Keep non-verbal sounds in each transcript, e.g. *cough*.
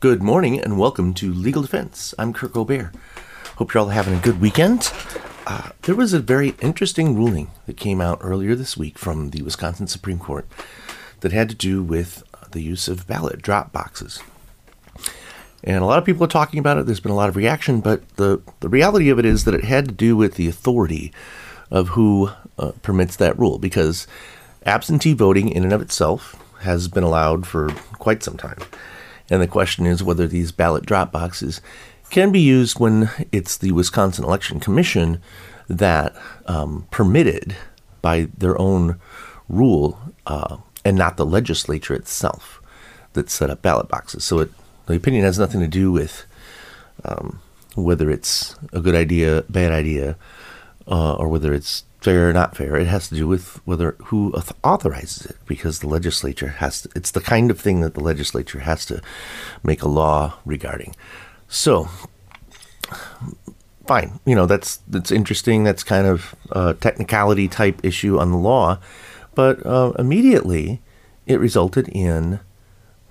Good morning and welcome to Legal Defense. I'm Kirk Obear. Hope you're all having a good weekend. Uh, there was a very interesting ruling that came out earlier this week from the Wisconsin Supreme Court that had to do with the use of ballot drop boxes. And a lot of people are talking about it. There's been a lot of reaction, but the, the reality of it is that it had to do with the authority of who uh, permits that rule because absentee voting in and of itself has been allowed for quite some time. And the question is whether these ballot drop boxes can be used when it's the Wisconsin Election Commission that um, permitted by their own rule uh, and not the legislature itself that set up ballot boxes. So it, the opinion has nothing to do with um, whether it's a good idea, bad idea, uh, or whether it's fair or not fair. It has to do with whether who authorizes it, because the legislature has to. It's the kind of thing that the legislature has to make a law regarding. So, fine, you know that's that's interesting. That's kind of a technicality type issue on the law, but uh, immediately it resulted in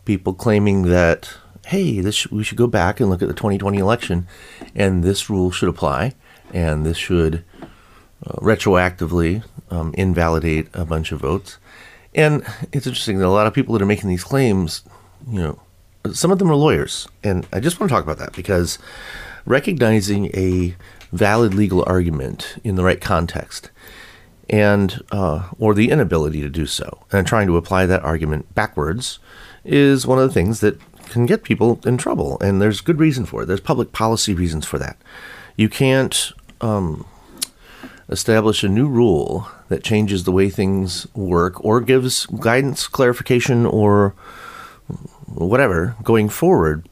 people claiming that hey, this we should go back and look at the 2020 election, and this rule should apply, and this should uh, retroactively um, invalidate a bunch of votes. And it's interesting that a lot of people that are making these claims, you know, some of them are lawyers. And I just want to talk about that because recognizing a valid legal argument in the right context and uh, or the inability to do so and trying to apply that argument backwards is one of the things that can get people in trouble and there's good reason for it there's public policy reasons for that you can't um, establish a new rule that changes the way things work or gives guidance, clarification, or whatever going forward,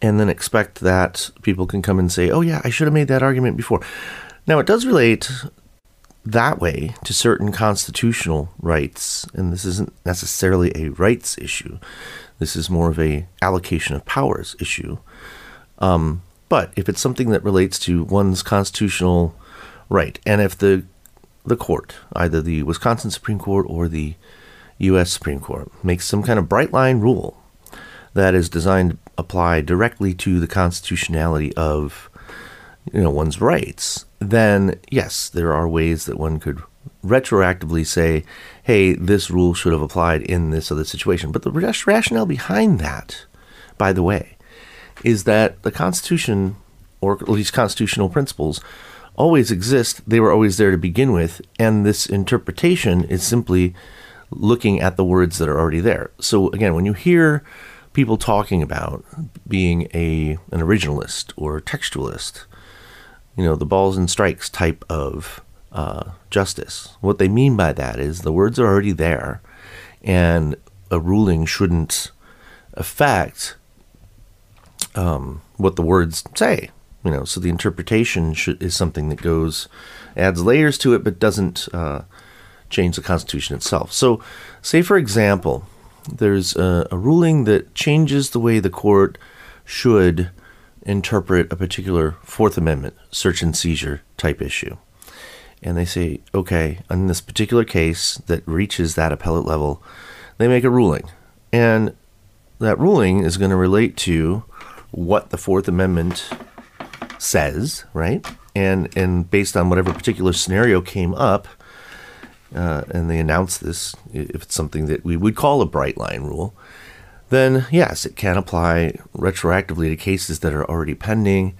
and then expect that people can come and say, oh, yeah, I should have made that argument before. Now, it does relate that way to certain constitutional rights, and this isn't necessarily a rights issue. This is more of a allocation of powers issue. Um, but if it's something that relates to one's constitutional Right. And if the the court, either the Wisconsin Supreme Court or the US Supreme Court, makes some kind of bright line rule that is designed to apply directly to the constitutionality of you know one's rights, then yes, there are ways that one could retroactively say, "Hey, this rule should have applied in this other situation." But the rationale behind that, by the way, is that the Constitution, or at least constitutional principles, always exist. They were always there to begin with. And this interpretation is simply looking at the words that are already there. So again, when you hear people talking about being a an originalist or textualist, you know, the balls and strikes type of uh, justice. What they mean by that is the words are already there, and a ruling shouldn't affect um, what the words say you know so the interpretation should, is something that goes adds layers to it but doesn't uh, change the constitution itself. So say for example there's a, a, ruling that changes the way the court should interpret a particular fourth amendment search and seizure type issue. And they say okay in this particular case that reaches that appellate level they make a ruling. And that ruling is going to relate to what the fourth amendment says, right? And and based on whatever particular scenario came up, uh, and they announce this, if it's something that we would call a bright line rule, then yes, it can apply retroactively to cases that are already pending.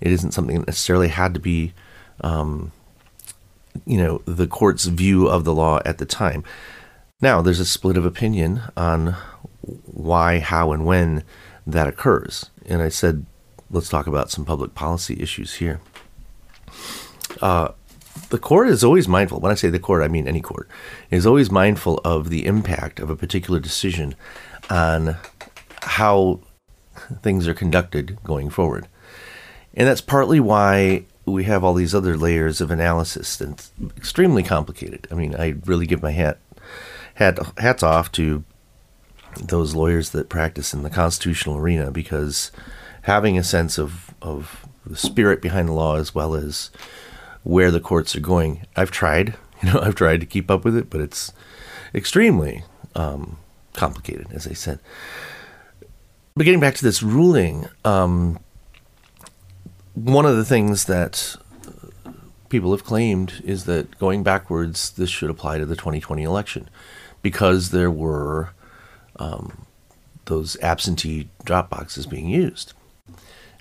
It isn't something that necessarily had to be, um, you know, the court's view of the law at the time. Now, there's a split of opinion on why, how, and when that occurs. And I said let's talk about some public policy issues here. Uh, the court is always mindful. When I say the court, I mean any court is always mindful of the impact of a particular decision on how things are conducted going forward, and that's partly why we have all these other layers of analysis and extremely complicated. I mean, I really give my hat hat hats off to those lawyers that practice in the constitutional arena because having a sense of, of the spirit behind the law as well as where the courts are going. I've tried, *laughs* you know, I've tried to keep up with it, but it's extremely um, complicated, as I said. but getting back to this ruling, um, one of the things that people have claimed is that going backwards, this should apply to the 2020 election because there were um, those absentee drop boxes being used.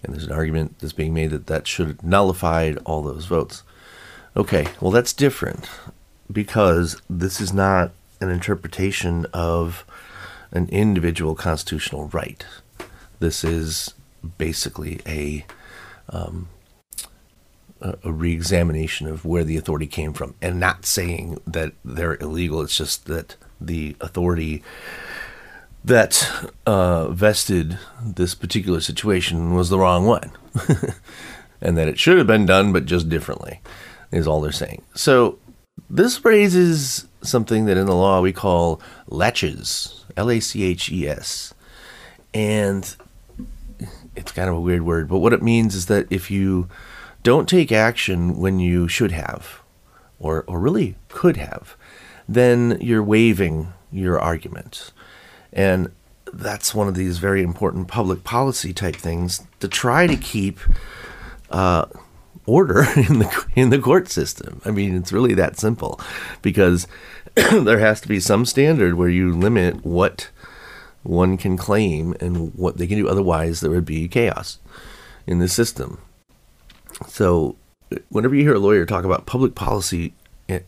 And there's an argument that's being made that that should have nullified all those votes. Okay, well, that's different because this is not an interpretation of an individual constitutional right. This is basically a um, a re-examination of where the authority came from, and not saying that they're illegal. It's just that the authority that uh, vested this particular situation was the wrong one, *laughs* and that it should have been done, but just differently, is all they're saying. So this raises something that in the law we call laches, L A C H E S. And it's kind of a weird word, but what it means is that if you don't take action when you should have, or, or really could have, then you're waiving your argument. And that's one of these very important public policy type things to try to keep uh, order *laughs* in the in the court system. I mean, it's really that simple, because *clears throat* there has to be some standard where you limit what one can claim and what they can do. Otherwise, there would be chaos in the system. So, whenever you hear a lawyer talk about public policy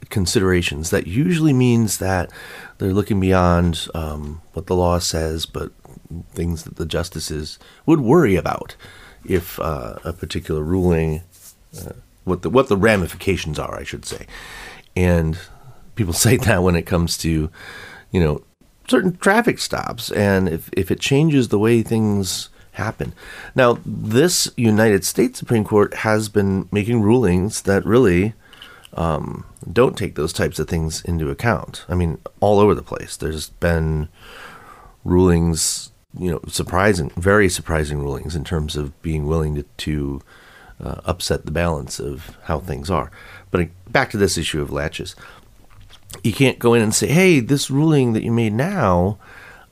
considerations, that usually means that they're looking beyond um, what the law says, but things that the justices would worry about if uh, a particular ruling uh, what the what the ramifications are, I should say. And people *laughs* say that when it comes to, you know, certain traffic stops, and if if it changes the way things happen. Now, this United States Supreme Court has been making rulings that really um, don't take those types of things into account. I mean, all over the place. There's been rulings, you know, surprising, very surprising rulings in terms of being willing to, to uh, upset the balance of how things are. But back to this issue of laches, You can't go in and say, hey, this ruling that you made now,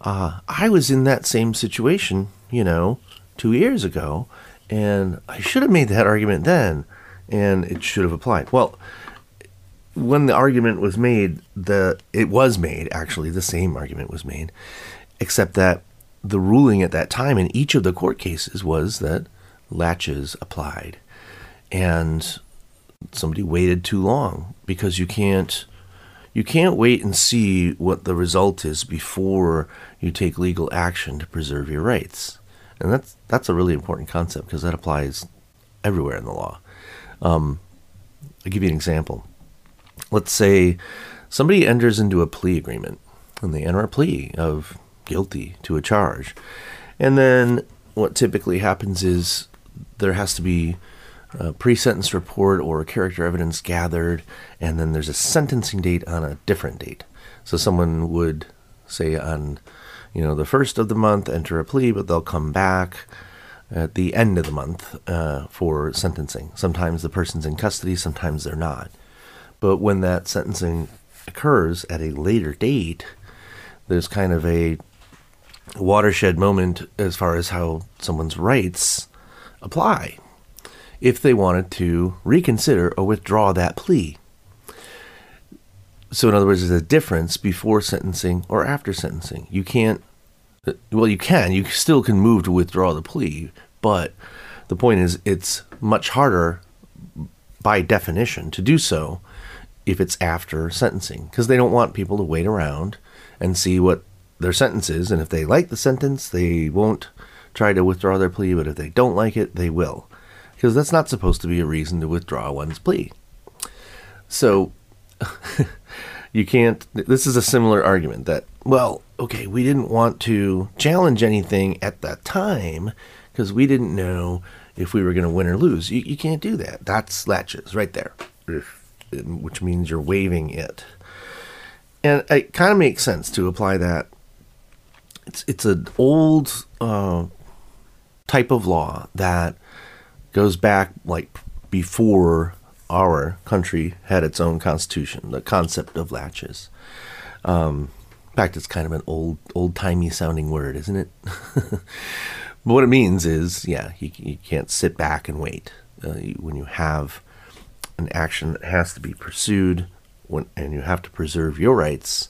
uh, I was in that same situation, you know, two years ago, and I should have made that argument then, and it should have applied. Well, when the argument was made, the it was made actually the same argument was made, except that the ruling at that time in each of the court cases was that laches applied. And somebody waited too long because you can't you can't wait and see what the result is before you take legal action to preserve your rights. And that's that's a really important concept because that applies everywhere in the law. Um, I'll give you an example. Let's say somebody enters into a plea agreement and they enter a plea of guilty to a charge. And then what typically happens is there has to be a pre-sentence report or character evidence gathered, and then there's a sentencing date on a different date. So someone would say on, you know, the first of the month enter a plea, but they'll come back at the end of the month uh, for sentencing. Sometimes the person's in custody, sometimes they're not. But when that sentencing occurs at a later date, there's kind of a watershed moment as far as how someone's rights apply if they wanted to reconsider or withdraw that plea. So, in other words, there's a difference before sentencing or after sentencing. You can't, well, you can, you still can move to withdraw the plea, but the point is it's much harder by definition to do so if it's after sentencing because they don't want people to wait around and see what their sentence is. And if they like the sentence, they won't try to withdraw their plea, but if they don't like it, they will. Because that's not supposed to be a reason to withdraw one's plea. So, *laughs* you can't. This is a similar argument that, well, okay, we didn't want to challenge anything at that time because we didn't know if we were going to win or lose. You, you can't do that. That's laches right there, which means you're waiving it. And it kind of makes sense to apply that. It's it's an old uh, type of law that goes back like before our country had its own constitution, the concept of laches. Um, In fact, it's kind of an old, old timey sounding word, isn't it? *laughs* but what it means is, yeah, you, you can't sit back and wait. Uh, you, when you have an action that has to be pursued, when, and you have to preserve your rights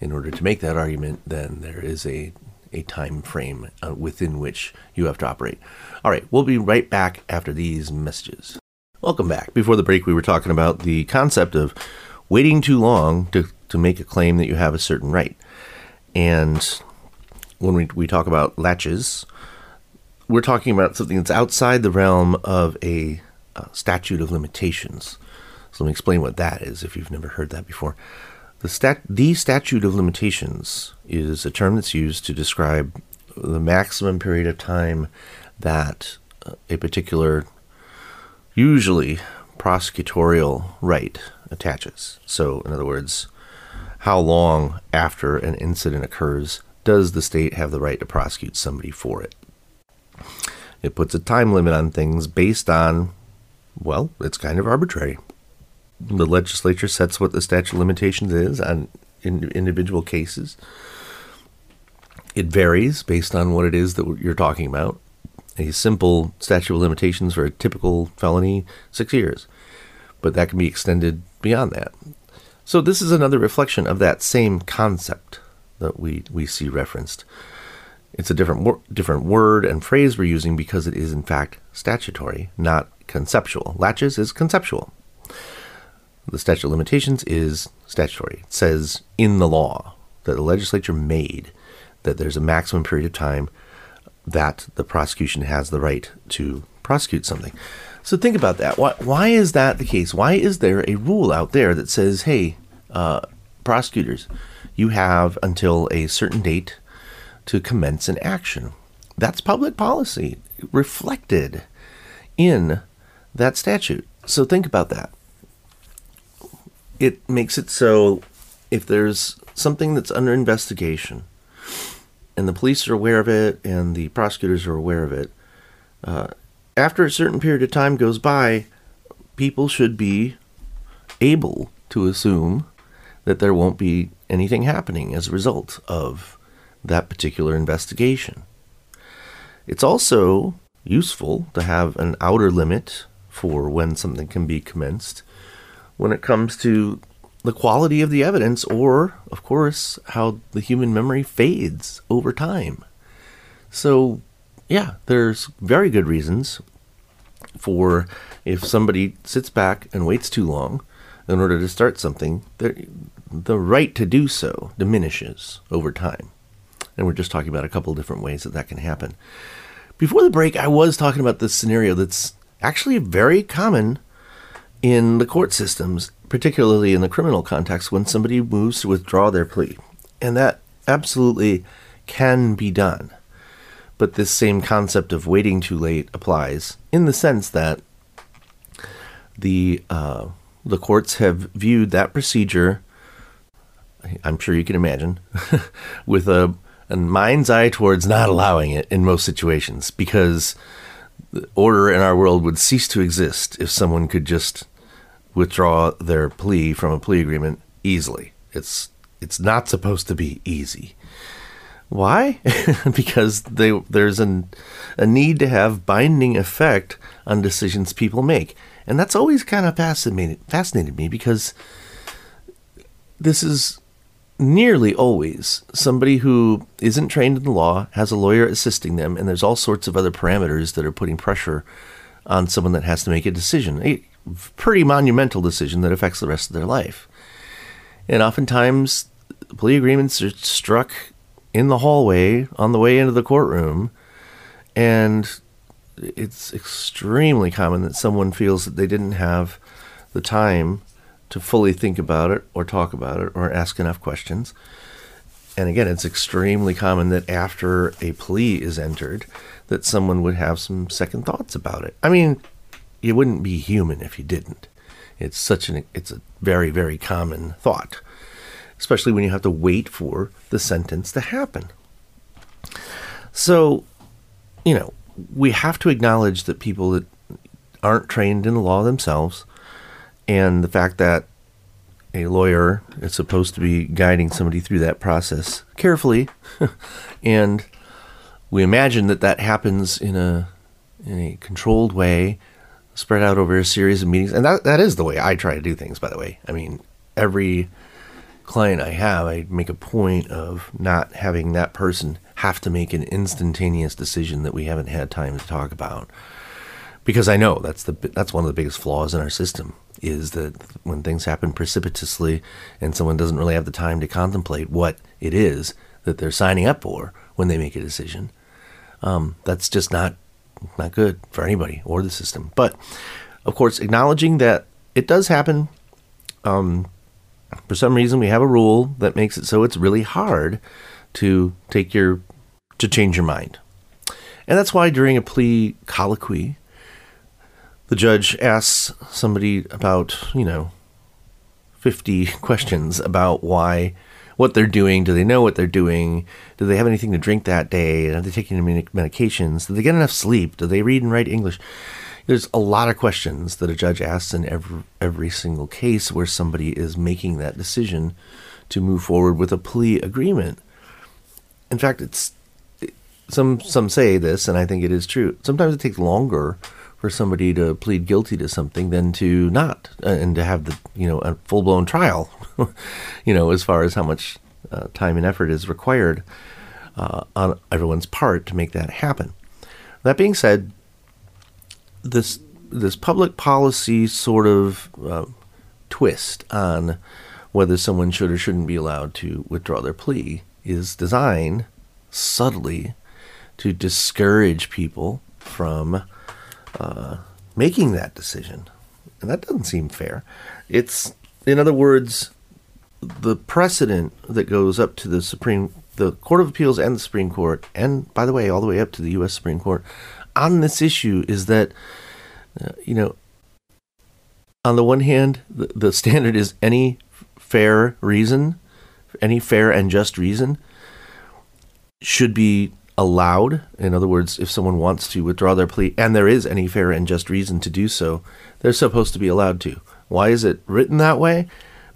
in order to make that argument, then there is a a time frame uh, within which you have to operate. All right, we'll be right back after these messages. Welcome back. Before the break, we were talking about the concept of waiting too long to, to make a claim that you have a certain right. And when we, we talk about laches, we're talking about something that's outside the realm of a uh, statute of limitations. So let me explain what that is if you've never heard that before. The, stat- the statute of limitations is a term that's used to describe the maximum period of time that uh, a particular, usually prosecutorial right attaches. So, in other words, how long after an incident occurs does the state have the right to prosecute somebody for it? It puts a time limit on things based on, well, it's kind of arbitrary. The legislature sets what the statute of limitations is on in individual cases. It varies based on what it is that you're talking about. A simple statute of limitations for a typical felony, six years. But that can be extended beyond that. So this is another reflection of that same concept that we, we see referenced. It's a different wor- different word and phrase we're using because it is in fact statutory, not conceptual. Laches is conceptual. The statute of limitations is statutory. It says in the law that the legislature made that there's a maximum period of time that the prosecution has the right to prosecute something. So think about that. Why, why is that the case? Why is there a rule out there that says, hey, uh, prosecutors, you have until a certain date to commence an action? That's public policy reflected in that statute. So think about that. It makes it so if there's something that's under investigation and the police are aware of it and the prosecutors are aware of it, uh, after a certain period of time goes by, people should be able to assume that there won't be anything happening as a result of that particular investigation. It's also useful to have an outer limit for when something can be commenced when it comes to the quality of the evidence or, of course, how the human memory fades over time. So, yeah, there's very good reasons for if somebody sits back and waits too long in order to start something, the right to do so diminishes over time. And we're just talking about a couple different ways that that can happen. Before the break, I was talking about this scenario that's actually very common in the court systems, particularly in the criminal context, when somebody moves to withdraw their plea. And that absolutely can be done. But this same concept of waiting too late applies in the sense that the uh, the courts have viewed that procedure. I'm sure you can imagine, *laughs* with a, a mind's eye towards not allowing it in most situations, because order in our world would cease to exist if someone could just withdraw their plea from a plea agreement easily. It's it's not supposed to be easy. Why? *laughs* because they, there's an, a need to have binding effect on decisions people make. And that's always kind of fascinated, fascinated me because this is nearly always somebody who isn't trained in the law, has a lawyer assisting them, and there's all sorts of other parameters that are putting pressure on someone that has to make a decision, a pretty monumental decision that affects the rest of their life. And oftentimes, plea agreements are struck in the hallway on the way into the courtroom. And it's extremely common that someone feels that they didn't have the time to fully think about it or talk about it or ask enough questions. And again, it's extremely common that after a plea is entered, that someone would have some second thoughts about it. I mean, you wouldn't be human if you didn't. It's such an it's a very very common thought especially when you have to wait for the sentence to happen. So, you know, we have to acknowledge that people that aren't trained in the law themselves and the fact that a lawyer is supposed to be guiding somebody through that process carefully, *laughs* and we imagine that that happens in a in a controlled way, spread out over a series of meetings, and that that is the way I try to do things. By the way, I mean every client I have, I make a point of not having that person have to make an instantaneous decision that we haven't had time to talk about because I know that's the that's one of the biggest flaws in our system is that when things happen precipitously and someone doesn't really have the time to contemplate what it is that they're signing up for when they make a decision, um, that's just not not good for anybody or the system. But of course, acknowledging that it does happen. Um, for some reason, we have a rule that makes it so it's really hard to take your to change your mind, and that's why during a plea colloquy, the judge asks somebody about, you know, 50 questions about why, what they're doing. Do they know what they're doing? Do they have anything to drink that day? Are they taking any medications? Do they get enough sleep? Do they read and write English? There's a lot of questions that a judge asks in every, every single case where somebody is making that decision to move forward with a plea agreement. In fact, it's some some say this, and I think it is true. Sometimes it takes longer for somebody to plead guilty to something than to not, uh, and to have the you know a full blown trial, *laughs* you know, as far as how much uh, time and effort is required uh, on everyone's part to make that happen. That being said, this this public policy sort of uh, twist on whether someone should or shouldn't be allowed to withdraw their plea is designed subtly to discourage people from uh, making that decision. And that doesn't seem fair. It's, in other words, the precedent that goes up to the Supreme, the Court of Appeals and the Supreme Court, and by the way, all the way up to the U.S. Supreme Court, on this issue is that, uh, you know, on the one hand, the, the standard is any fair reason, any fair and just reason should be allowed. In other words, if someone wants to withdraw their plea and there is any fair and just reason to do so, they're supposed to be allowed to. Why is it written that way?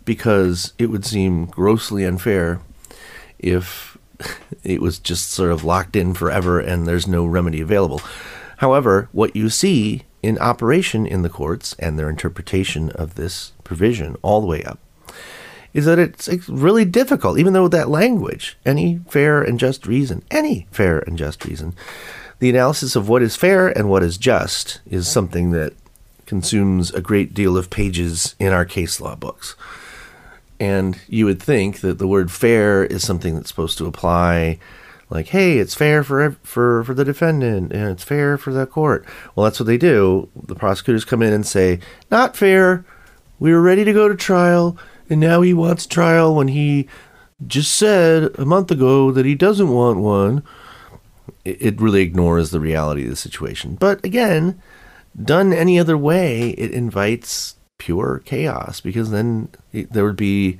Because it would seem grossly unfair if *laughs* it was just sort of locked in forever and there's no remedy available. However, what you see in operation in the courts and their interpretation of this provision all the way up is that it's, it's really difficult, even though that language, any fair and just reason, any fair and just reason, the analysis of what is fair and what is just is something that consumes a great deal of pages in our case law books. And you would think that the word fair is something that's supposed to apply like, hey, it's fair for for for the defendant and it's fair for the court. Well, that's what they do. The prosecutors come in and say, not fair. We were ready to go to trial and now he wants trial when he just said a month ago that he doesn't want one. It really ignores the reality of the situation. But again, done any other way, it invites pure chaos because then there would be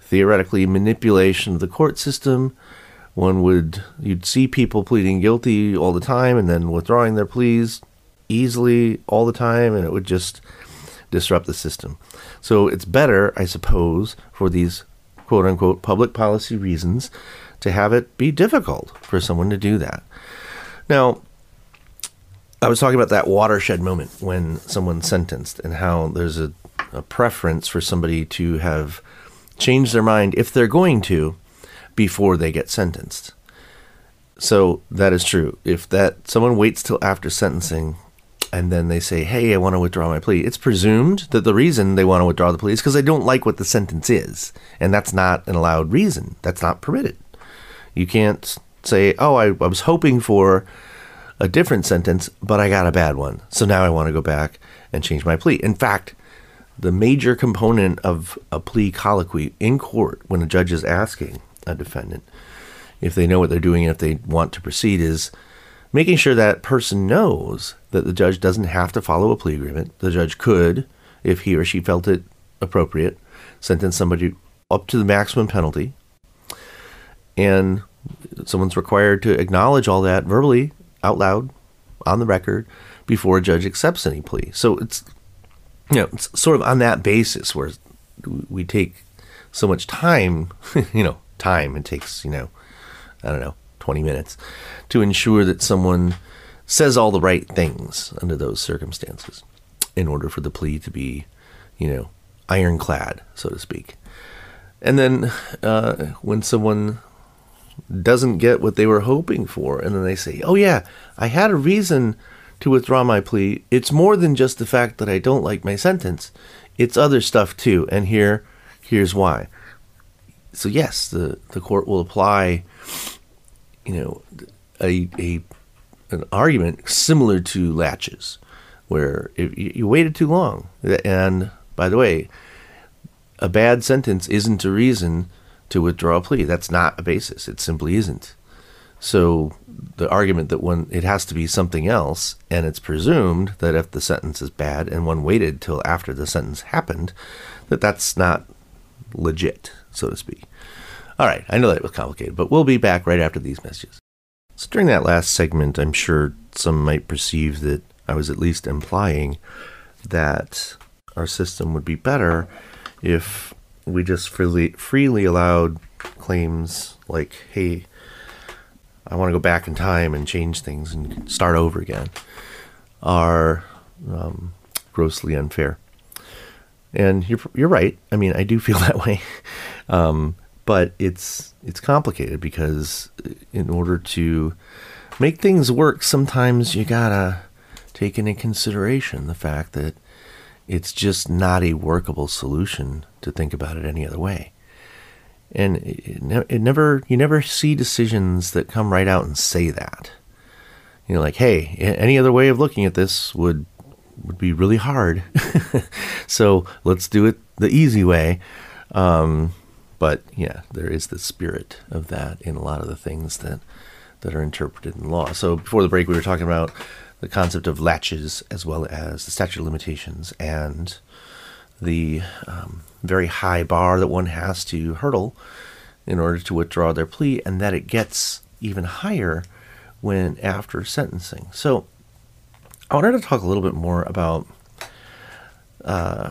theoretically manipulation of the court system. One would, you'd see people pleading guilty all the time and then withdrawing their pleas easily all the time, and it would just disrupt the system. So it's better, I suppose, for these quote unquote public policy reasons to have it be difficult for someone to do that. Now, I was talking about that watershed moment when someone's sentenced and how there's a, a preference for somebody to have changed their mind if they're going to before they get sentenced. So that is true. If that someone waits till after sentencing and then they say, "Hey, I want to withdraw my plea." It's presumed that the reason they want to withdraw the plea is because they don't like what the sentence is, and that's not an allowed reason. That's not permitted. You can't say, "Oh, I, I was hoping for a different sentence, but I got a bad one, so now I want to go back and change my plea." In fact, the major component of a plea colloquy in court when a judge is asking a defendant if they know what they're doing and if they want to proceed is making sure that person knows that the judge doesn't have to follow a plea agreement. The judge could, if he or she felt it appropriate, sentence somebody up to the maximum penalty. And someone's required to acknowledge all that verbally, out loud, on the record, before a judge accepts any plea. So it's you know, it's sort of on that basis where we take so much time, *laughs* you know, time. It takes, you know, I don't know, 20 minutes to ensure that someone says all the right things under those circumstances in order for the plea to be, you know, ironclad, so to speak. And then uh, when someone doesn't get what they were hoping for, and then they say, oh, yeah, I had a reason to withdraw my plea. It's more than just the fact that I don't like my sentence, it's other stuff too. And here, here's why. So, yes, the, the court will apply, you know, a, a an argument similar to laches, where if you waited too long. And by the way, a bad sentence isn't a reason to withdraw a plea. That's not a basis. It simply isn't. So the argument that one it has to be something else, and it's presumed that if the sentence is bad and one waited till after the sentence happened, that that's not legit, so to speak. All right, I know that was complicated, but we'll be back right after these messages. So during that last segment, I'm sure some might perceive that I was at least implying that our system would be better if we just freely freely allowed claims like, "Hey, I want to go back in time and change things and start over again," are um, grossly unfair. And you're you're right. I mean, I do feel *laughs* that way, um, but it's it's complicated because in order to make things work, sometimes you gotta take into consideration the fact that it's just not a workable solution to think about it any other way. And it, it, never, you never see decisions that come right out and say that. You know, like, hey, any other way of looking at this would would be really hard. *laughs* so let's do it the easy way. Um, but yeah, there is the spirit of that in a lot of the things that that are interpreted in law. So before the break, we were talking about the concept of laches as well as the statute of limitations and the um, very high bar that one has to hurdle in order to withdraw their plea, and that it gets even higher when after sentencing. So, I wanted to talk a little bit more about uh,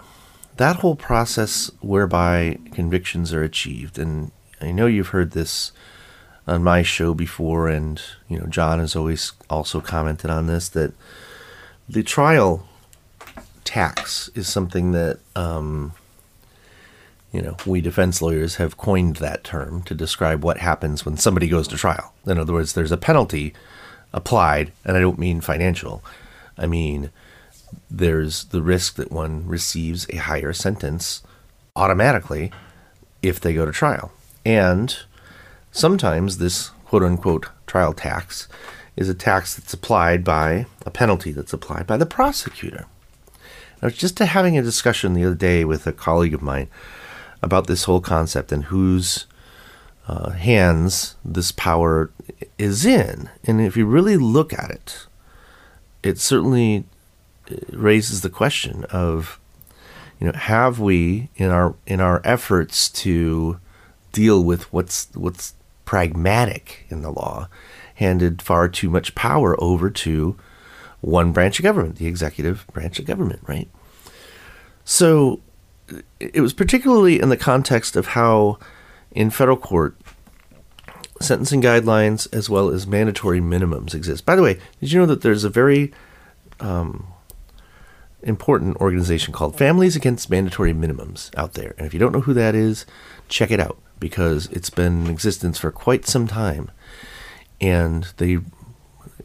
that whole process whereby convictions are achieved. And I know you've heard this on my show before, and you know John has always also commented on this that the trial tax is something that um, you know we defense lawyers have coined that term to describe what happens when somebody goes to trial. In other words, there's a penalty applied, and I don't mean financial. I mean there's the risk that one receives a higher sentence automatically if they go to trial. And Sometimes this quote unquote trial tax is a tax that's applied by a penalty that's applied by the prosecutor. I was just having a discussion the other day with a colleague of mine about this whole concept and whose uh, hands this power is in. And if you really look at it, it certainly raises the question of, you know, have we in our in our efforts to deal with what's what's pragmatic in the law, handed far too much power over to one branch of government, the executive branch of government, right? So it was particularly in the context of how in federal court sentencing guidelines as well as mandatory minimums exist. By the way, did you know that there's a very um, important organization called Families Against Mandatory Minimums out there? And if you don't know who that is, check it out because it's been in existence for quite some time. And they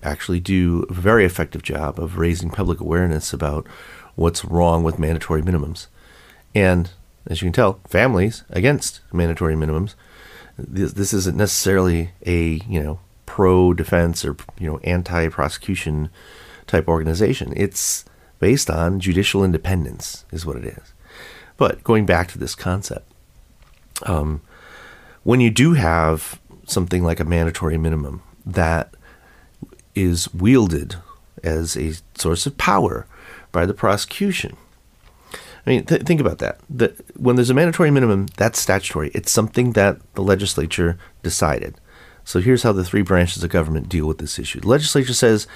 actually do a very effective job of raising public awareness about what's wrong with mandatory minimums. And as you can tell, families against mandatory minimums. This, this isn't necessarily a you know pro defense or you know anti prosecution type organization. It's based on judicial independence, is what it is. But going back to this concept, um, when you do have something like a mandatory minimum that is wielded as a source of power by the prosecution. I mean, th- think about that. The, when there's a mandatory minimum, that's statutory. It's something that the legislature decided. So here's how the three branches of government deal with this issue. The legislature says,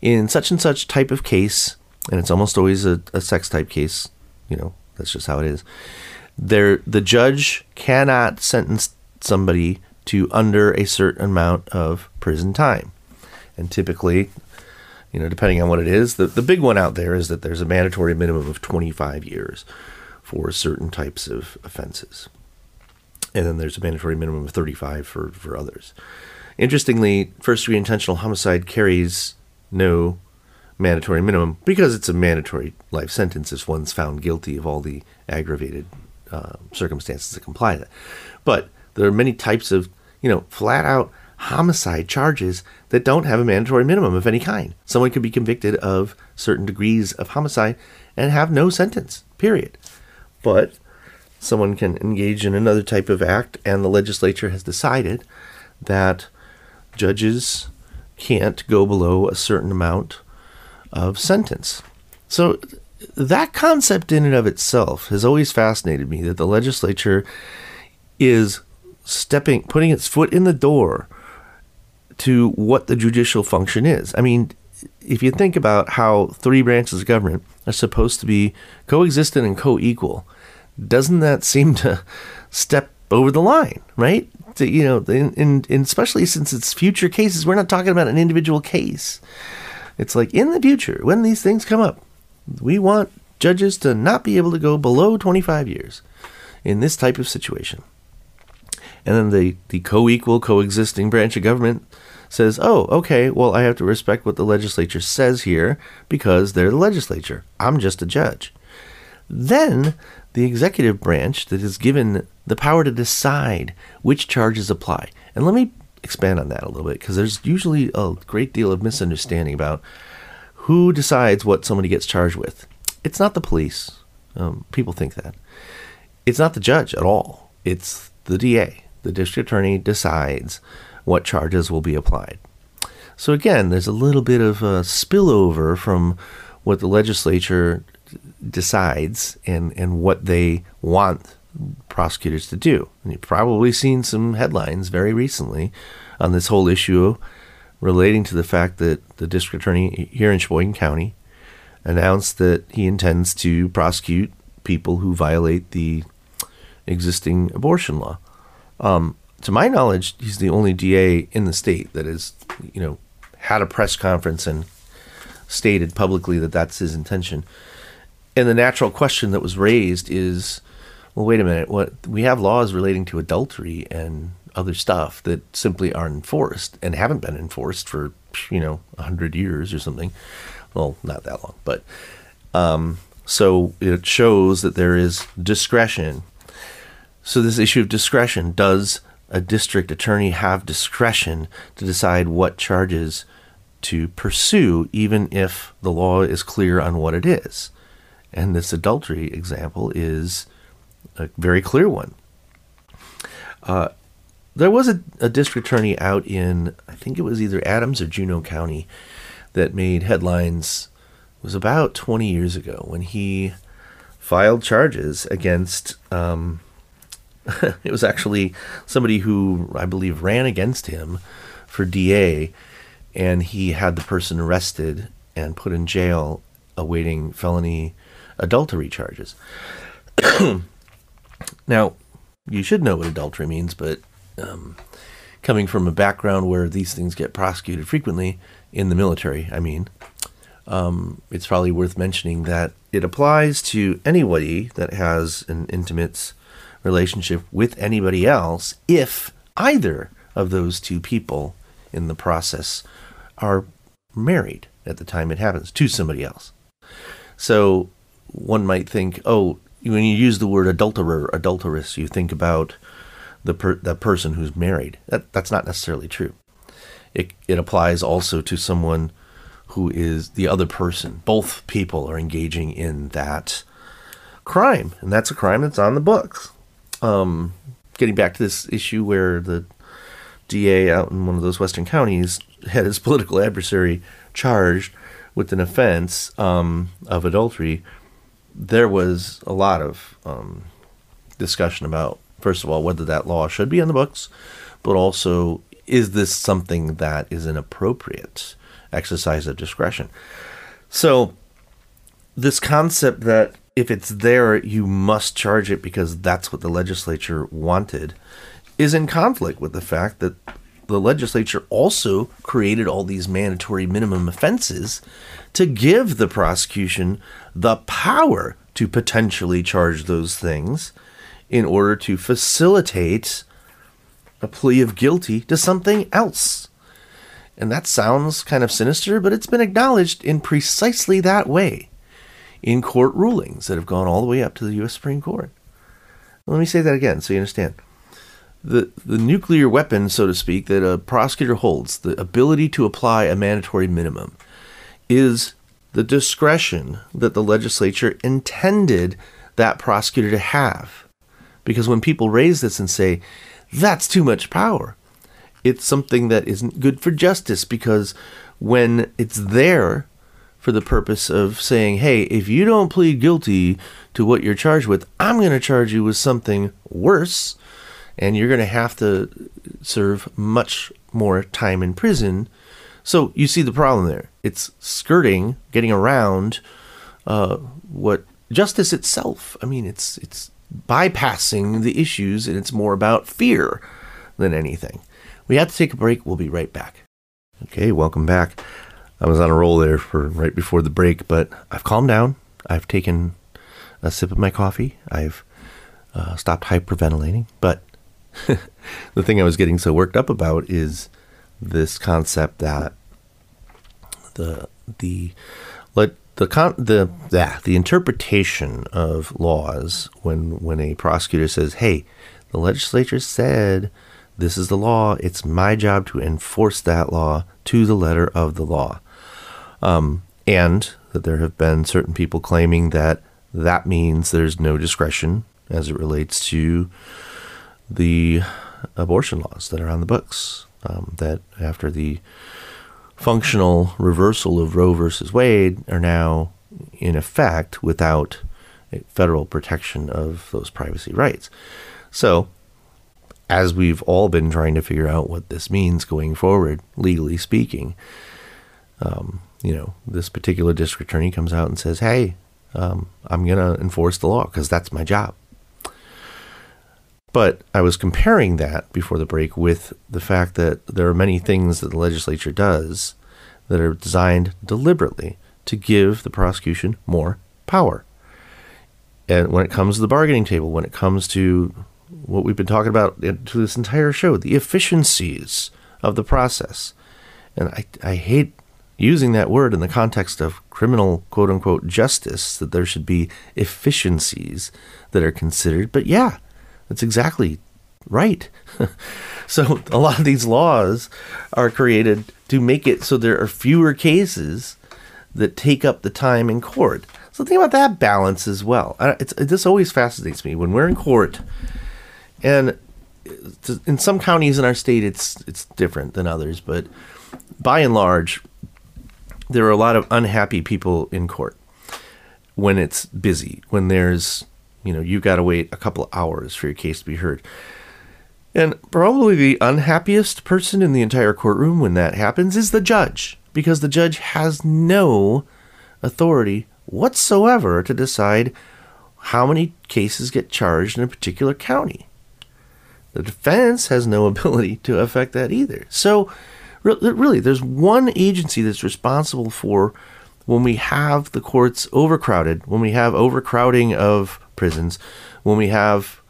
in such and such type of case, and it's almost always a, a sex type case, you know, that's just how it is. there the judge cannot sentence somebody to under a certain amount of prison time. And typically, you know, depending on what it is, the, the big one out there is that there's a mandatory minimum of 25 years for certain types of offenses. And then there's a mandatory minimum of 35 for, for others. Interestingly, first degree intentional homicide carries no mandatory minimum because it's a mandatory life sentence if one's found guilty of all the aggravated uh, circumstances that comply to that. But there are many types of, you know, flat out homicide charges that don't have a mandatory minimum of any kind. Someone could be convicted of certain degrees of homicide and have no sentence, period. But someone can engage in another type of act, and the legislature has decided that judges can't go below a certain amount of sentence. So that concept in and of itself has always fascinated me that the legislature is stepping putting its foot in the door to what the judicial function is. I mean, if you think about how three branches of government are supposed to be coexistent and co-equal, doesn't that seem to step over the line, right? To, you know, in, in especially since it's future cases, we're not talking about an individual case. It's like in the future, when these things come up, we want judges to not be able to go below 25 years in this type of situation. And then the, the co equal, coexisting branch of government says, oh, okay, well, I have to respect what the legislature says here because they're the legislature. I'm just a judge. Then the executive branch that is given the power to decide which charges apply. And let me expand on that a little bit because there's usually a great deal of misunderstanding about who decides what somebody gets charged with. It's not the police. Um, people think that. It's not the judge at all. It's the DA. The district attorney decides what charges will be applied. So again, there's a little bit of a spillover from what the legislature decides and, and what they want prosecutors to do. And you've probably seen some headlines very recently on this whole issue relating to the fact that the district attorney here in Sheboygan County announced that he intends to prosecute people who violate the existing abortion law. Um, to my knowledge, he's the only DA in the state that has, you know, had a press conference and stated publicly that that's his intention. And the natural question that was raised is, well, wait a minute. What we have laws relating to adultery and other stuff that simply aren't enforced and haven't been enforced for you know hundred years or something. Well, not that long, but um, so it shows that there is discretion. So this issue of discretion does a district attorney have discretion to decide what charges to pursue, even if the law is clear on what it is. And this adultery example is a very clear one. Uh, there was a, a, district attorney out in, I think it was either Adams or Juneau County, that made headlines. It was about 20 years ago when he filed charges against um, *laughs* it was actually somebody who I believe ran against him for DA, and he had the person arrested and put in jail awaiting felony adultery charges. *clears throat* now, you should know what adultery means, but um, coming from a background where these things get prosecuted frequently in the military, I mean, um, it's probably worth mentioning that it applies to anybody that has an intimate relationship with anybody else if either of those two people in the process are married at the time it happens to somebody else. So one might think, oh, when you use the word adulterer, adulteress, you think about the per- the person who's married. That that's not necessarily true. It it applies also to someone who is the other person. Both people are engaging in that crime, and that's a crime that's on the books um, getting back to this issue where the DA out in one of those western counties had his political adversary charged with an offense um, of adultery, there was a lot of um, discussion about, first of all, whether that law should be in the books, but also, is this something that is an appropriate exercise of discretion? So, this concept that if it's there, you must charge it because that's what the legislature wanted, is in conflict with the fact that the legislature also created all these mandatory minimum offenses to give the prosecution the power to potentially charge those things in order to facilitate a plea of guilty to something else. And that sounds kind of sinister, but it's been acknowledged in precisely that way in court rulings that have gone all the way up to the U.S. Supreme Court. Let me say that again so you understand. The, the nuclear weapon, so to speak, that a prosecutor holds, the ability to apply a mandatory minimum, is the discretion that the legislature intended that prosecutor to have. Because when people raise this and say, that's too much power, it's something that isn't good for justice because when it's there for the purpose of saying, hey, if you don't plead guilty to what you're charged with, I'm going to charge you with something worse, and you're going to have to serve much more time in prison. So you see the problem there. It's skirting, getting around uh, what justice itself. I mean, it's it's bypassing the issues, and it's more about fear than anything. We have to take a break. We'll be right back. Okay, welcome back. I was on a roll there for right before the break, but I've calmed down. I've taken a sip of my coffee. I've uh, stopped hyperventilating. But *laughs* the thing I was getting so worked up about is this concept that the the let the con- the yeah, the interpretation of laws when when a prosecutor says, "Hey, the legislature said this is the law. It's my job to enforce that law to the letter of the law. Um, and that there have been certain people claiming that that means there's no discretion as it relates to the abortion laws that are on the books. Um, that after the functional reversal of Roe versus Wade are now in effect without federal protection of those privacy rights. So as we've all been trying to figure out what this means going forward, legally speaking. Um, you know, this particular district attorney comes out and says, "Hey, um, I'm going to enforce the law because that's my job." But I was comparing that before the break with the fact that there are many things that the legislature does that are designed deliberately to give the prosecution more power. And when it comes to the bargaining table, when it comes to what we've been talking about to this entire show the efficiencies of the process. And I, I hate using that word in the context of criminal quote unquote justice, that there should be efficiencies that are considered. But yeah, that's exactly right. *laughs* so a lot of these laws are created to make it so there are fewer cases that take up the time in court. So think about that balance as well. It's, this always fascinates me when we're in court and in some counties in our state, it's it's different than others, but by and large, there are a lot of unhappy people in court when it's busy. When there's you know you got to wait a couple hours for your case to be heard. And probably the unhappiest person in the entire courtroom when that happens is the judge, because the judge has no authority whatsoever to decide how many cases get charged in a particular county. The defense has no *laughs* ability to affect that either. So, really, there's one agency that's responsible for when we have the courts overcrowded, when we have overcrowding of prisons, when we have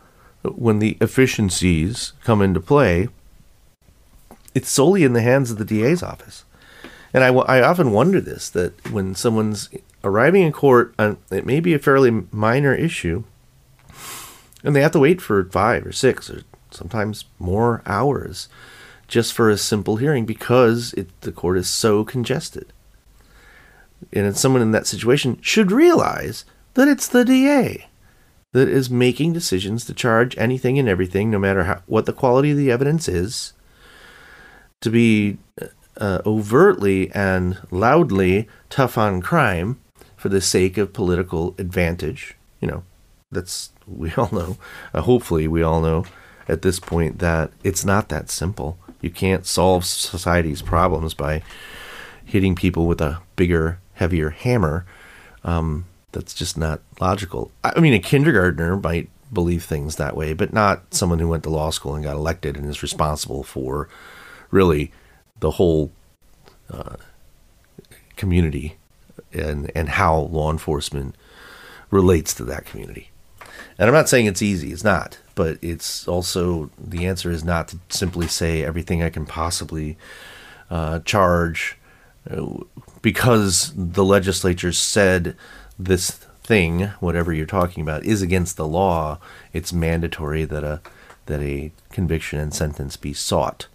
when the efficiencies come into play, it's solely in the hands of the DA's office. And I, I often wonder this that when someone's arriving in court, on, it may be a fairly minor issue, and they have to wait for five or six or sometimes more hours just for a simple hearing because it, the court is so congested. And someone in that situation should realize that it's the DA that is making decisions to charge anything and everything, no matter how, what the quality of the evidence is, to be uh, overtly and loudly tough on crime for the sake of political advantage. You know, that's, we *laughs* all know, uh, hopefully, we all know at this point that it's not that simple. You can't solve society's problems by hitting people with a bigger, heavier hammer. Um, that's just not logical. I mean, a kindergartner might believe things that way, but not someone who went to law school and got elected and is responsible for really the whole uh, community and and how law enforcement relates to that community. And I'm not saying it's easy, it's not, but it's also the answer is not to simply say everything I can possibly uh, charge uh, because the legislature said this thing, whatever you're talking about, is against the law. It's mandatory that a that a conviction and sentence be sought.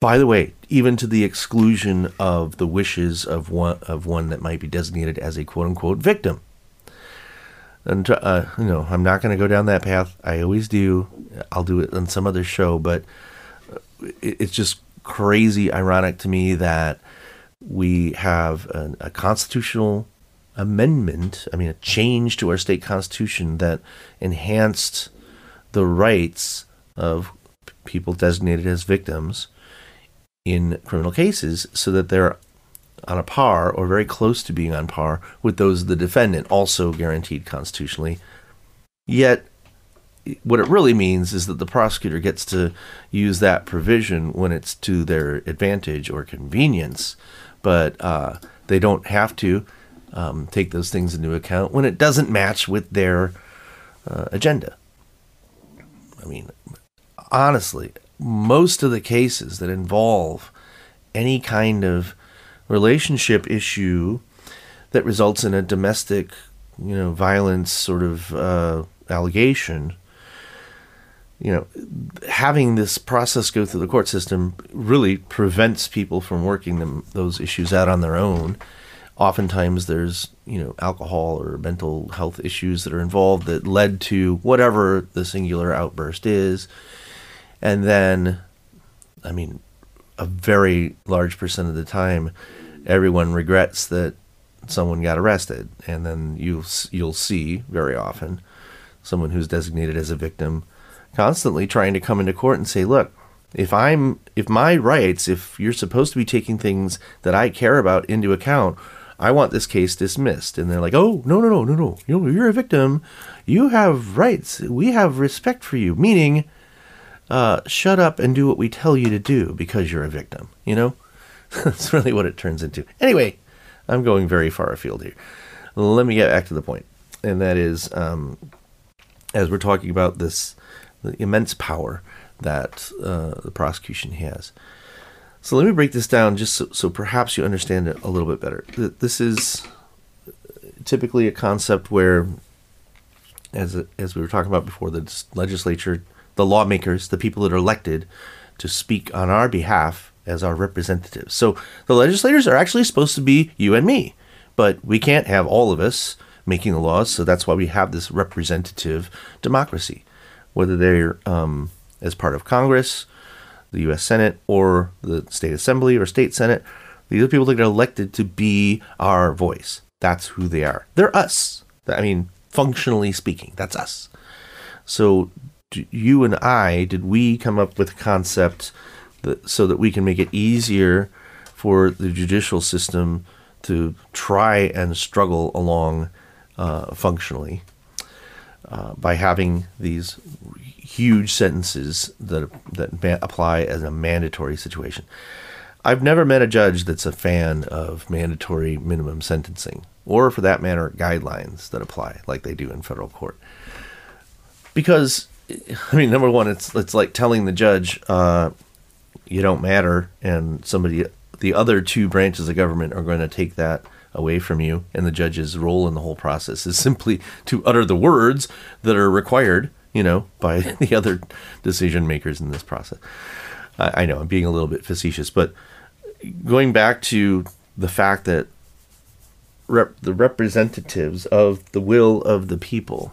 By the way, even to the exclusion of the wishes of one of one that might be designated as a quote unquote victim. And uh, you know, I'm not going to go down that path. I always do. I'll do it on some other show, but it's just crazy ironic to me that we have a, a constitutional amendment, I mean, a change to our state constitution that enhanced the rights of people designated as victims in criminal cases so that they're on a par or very close to being on par with those of the defendant, also guaranteed constitutionally. Yet, what it really means is that the prosecutor gets to use that provision when it's to their advantage or convenience, but uh, they don't have to um, take those things into account when it doesn't match with their uh, agenda. I mean, honestly, most of the cases that involve any kind of relationship issue that results in a domestic, you know, violence sort of uh, allegation, you know, having this process go through the court system really prevents people from working them those issues out on their own. Oftentimes, there's you know alcohol or mental health issues that are involved that led to whatever the singular outburst is, and then, I mean, a very large percent of the time, everyone regrets that someone got arrested, and then you you'll see very often someone who's designated as a victim constantly trying to come into court and say, "Look, if I'm if my rights, if you're supposed to be taking things that I care about into account, I want this case dismissed." And they're like, "Oh, no, no, no, no, no. You you're a victim. You have rights. We have respect for you." Meaning uh, shut up and do what we tell you to do because you're a victim. You know, *laughs* that's really what it turns into. Anyway, I'm going very far afield here. Let me get back to the point, and that is, um, as we're talking about this immense power that uh, the prosecution has. So let me break this down just so, so perhaps you understand it a little bit better. This is typically a concept where, as as we were talking about before, the legislature the lawmakers, the people that are elected to speak on our behalf as our representatives. So the legislators are actually supposed to be you and me, but we can't have all of us making the laws. So that's why we have this representative democracy, whether they're um, as part of Congress, the U.S. Senate, or the state assembly or state senate. These are people that get elected to be our voice. That's who they are. They're us. I mean, functionally speaking, that's us. So you and I did we come up with a concept that, so that we can make it easier for the judicial system to try and struggle along uh, functionally uh, by having these huge sentences that that ma- apply as a mandatory situation. I've never met a judge that's a fan of mandatory minimum sentencing, or for that matter, guidelines that apply like they do in federal court, because I mean, number one, it's it's like telling the judge, uh, you don't matter, and somebody, the other two branches of government are going to take that away from you, and the judge's role in the whole process is simply to utter the words that are required, you know, by *laughs* the other decision makers in this process. I, I know I'm being a little bit facetious, but going back to the fact that rep- the representatives of the will of the people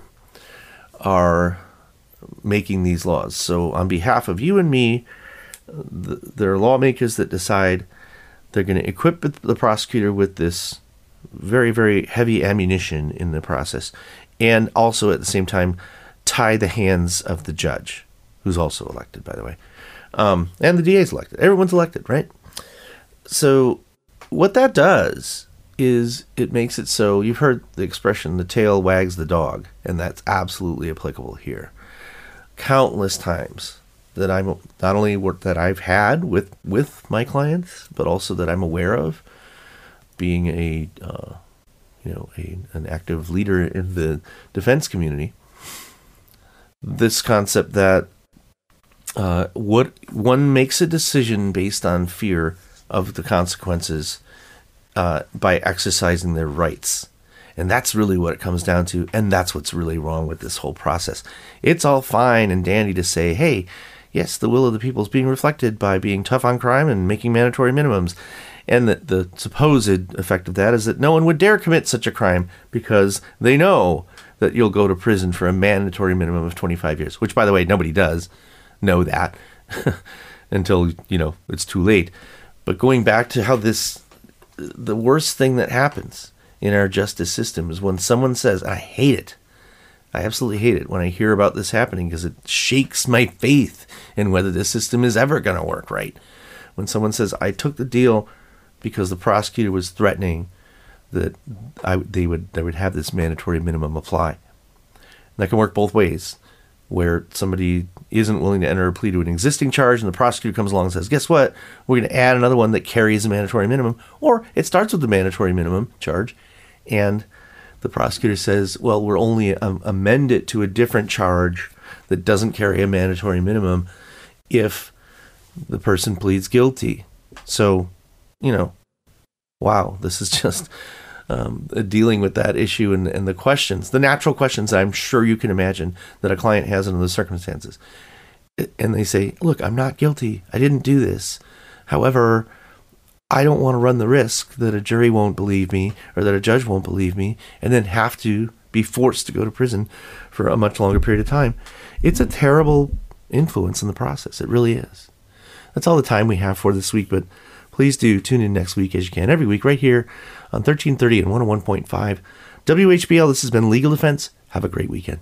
are making these laws. So, on behalf of you and me, the, there are lawmakers that decide they're going to equip the prosecutor with this very, very heavy ammunition in the process, and also at the same time tie the hands of the judge, who's also elected, by the way, um, and the DA is elected. Everyone's elected, right? So, what that does is it makes it so you've heard the expression the tail wags the dog, and that's absolutely applicable here. Countless times that I'm not only that I've had with with my clients, but also that I'm aware of, being a uh, you know a, an active leader in the defense community. This concept that uh, what one makes a decision based on fear of the consequences uh, by exercising their rights. And that's really what it comes down to. And that's what's really wrong with this whole process. It's all fine and dandy to say, hey, yes, the will of the people is being reflected by being tough on crime and making mandatory minimums. And the, the supposed effect of that is that no one would dare commit such a crime because they know that you'll go to prison for a mandatory minimum of 25 years, which, by the way, nobody does know that *laughs* until, you know, it's too late. But going back to how this, the worst thing that happens in our justice system is when someone says, I hate it. I absolutely hate it when I hear about this happening because it shakes my faith in whether this system is ever going to work right. When someone says, I took the deal because the prosecutor was threatening that I, they would they would have this mandatory minimum apply. And that can work both ways where somebody isn't willing to enter a plea to an existing charge and the prosecutor comes along and says, guess what? We're going to add another one that carries a mandatory minimum. Or it starts with the mandatory minimum charge and the prosecutor says, well, we're only um, amend it to a different charge that doesn't carry a mandatory minimum if the person pleads guilty. So, you know, wow, this is *laughs* just um, dealing with that issue and, and the questions, the natural questions I'm sure you can imagine that a client has under those circumstances. And they say, Look, I'm not guilty. I didn't do this. However, I don't want to run the risk that a jury won't believe me or that a judge won't believe me and then have to be forced to go to prison for a much longer period of time. It's a terrible influence in the process. It really is. That's all the time we have for this week, but please do tune in next week as you can, every week, right here on 1330 and 101.5 WHBL. This has been Legal Defense. Have a great weekend.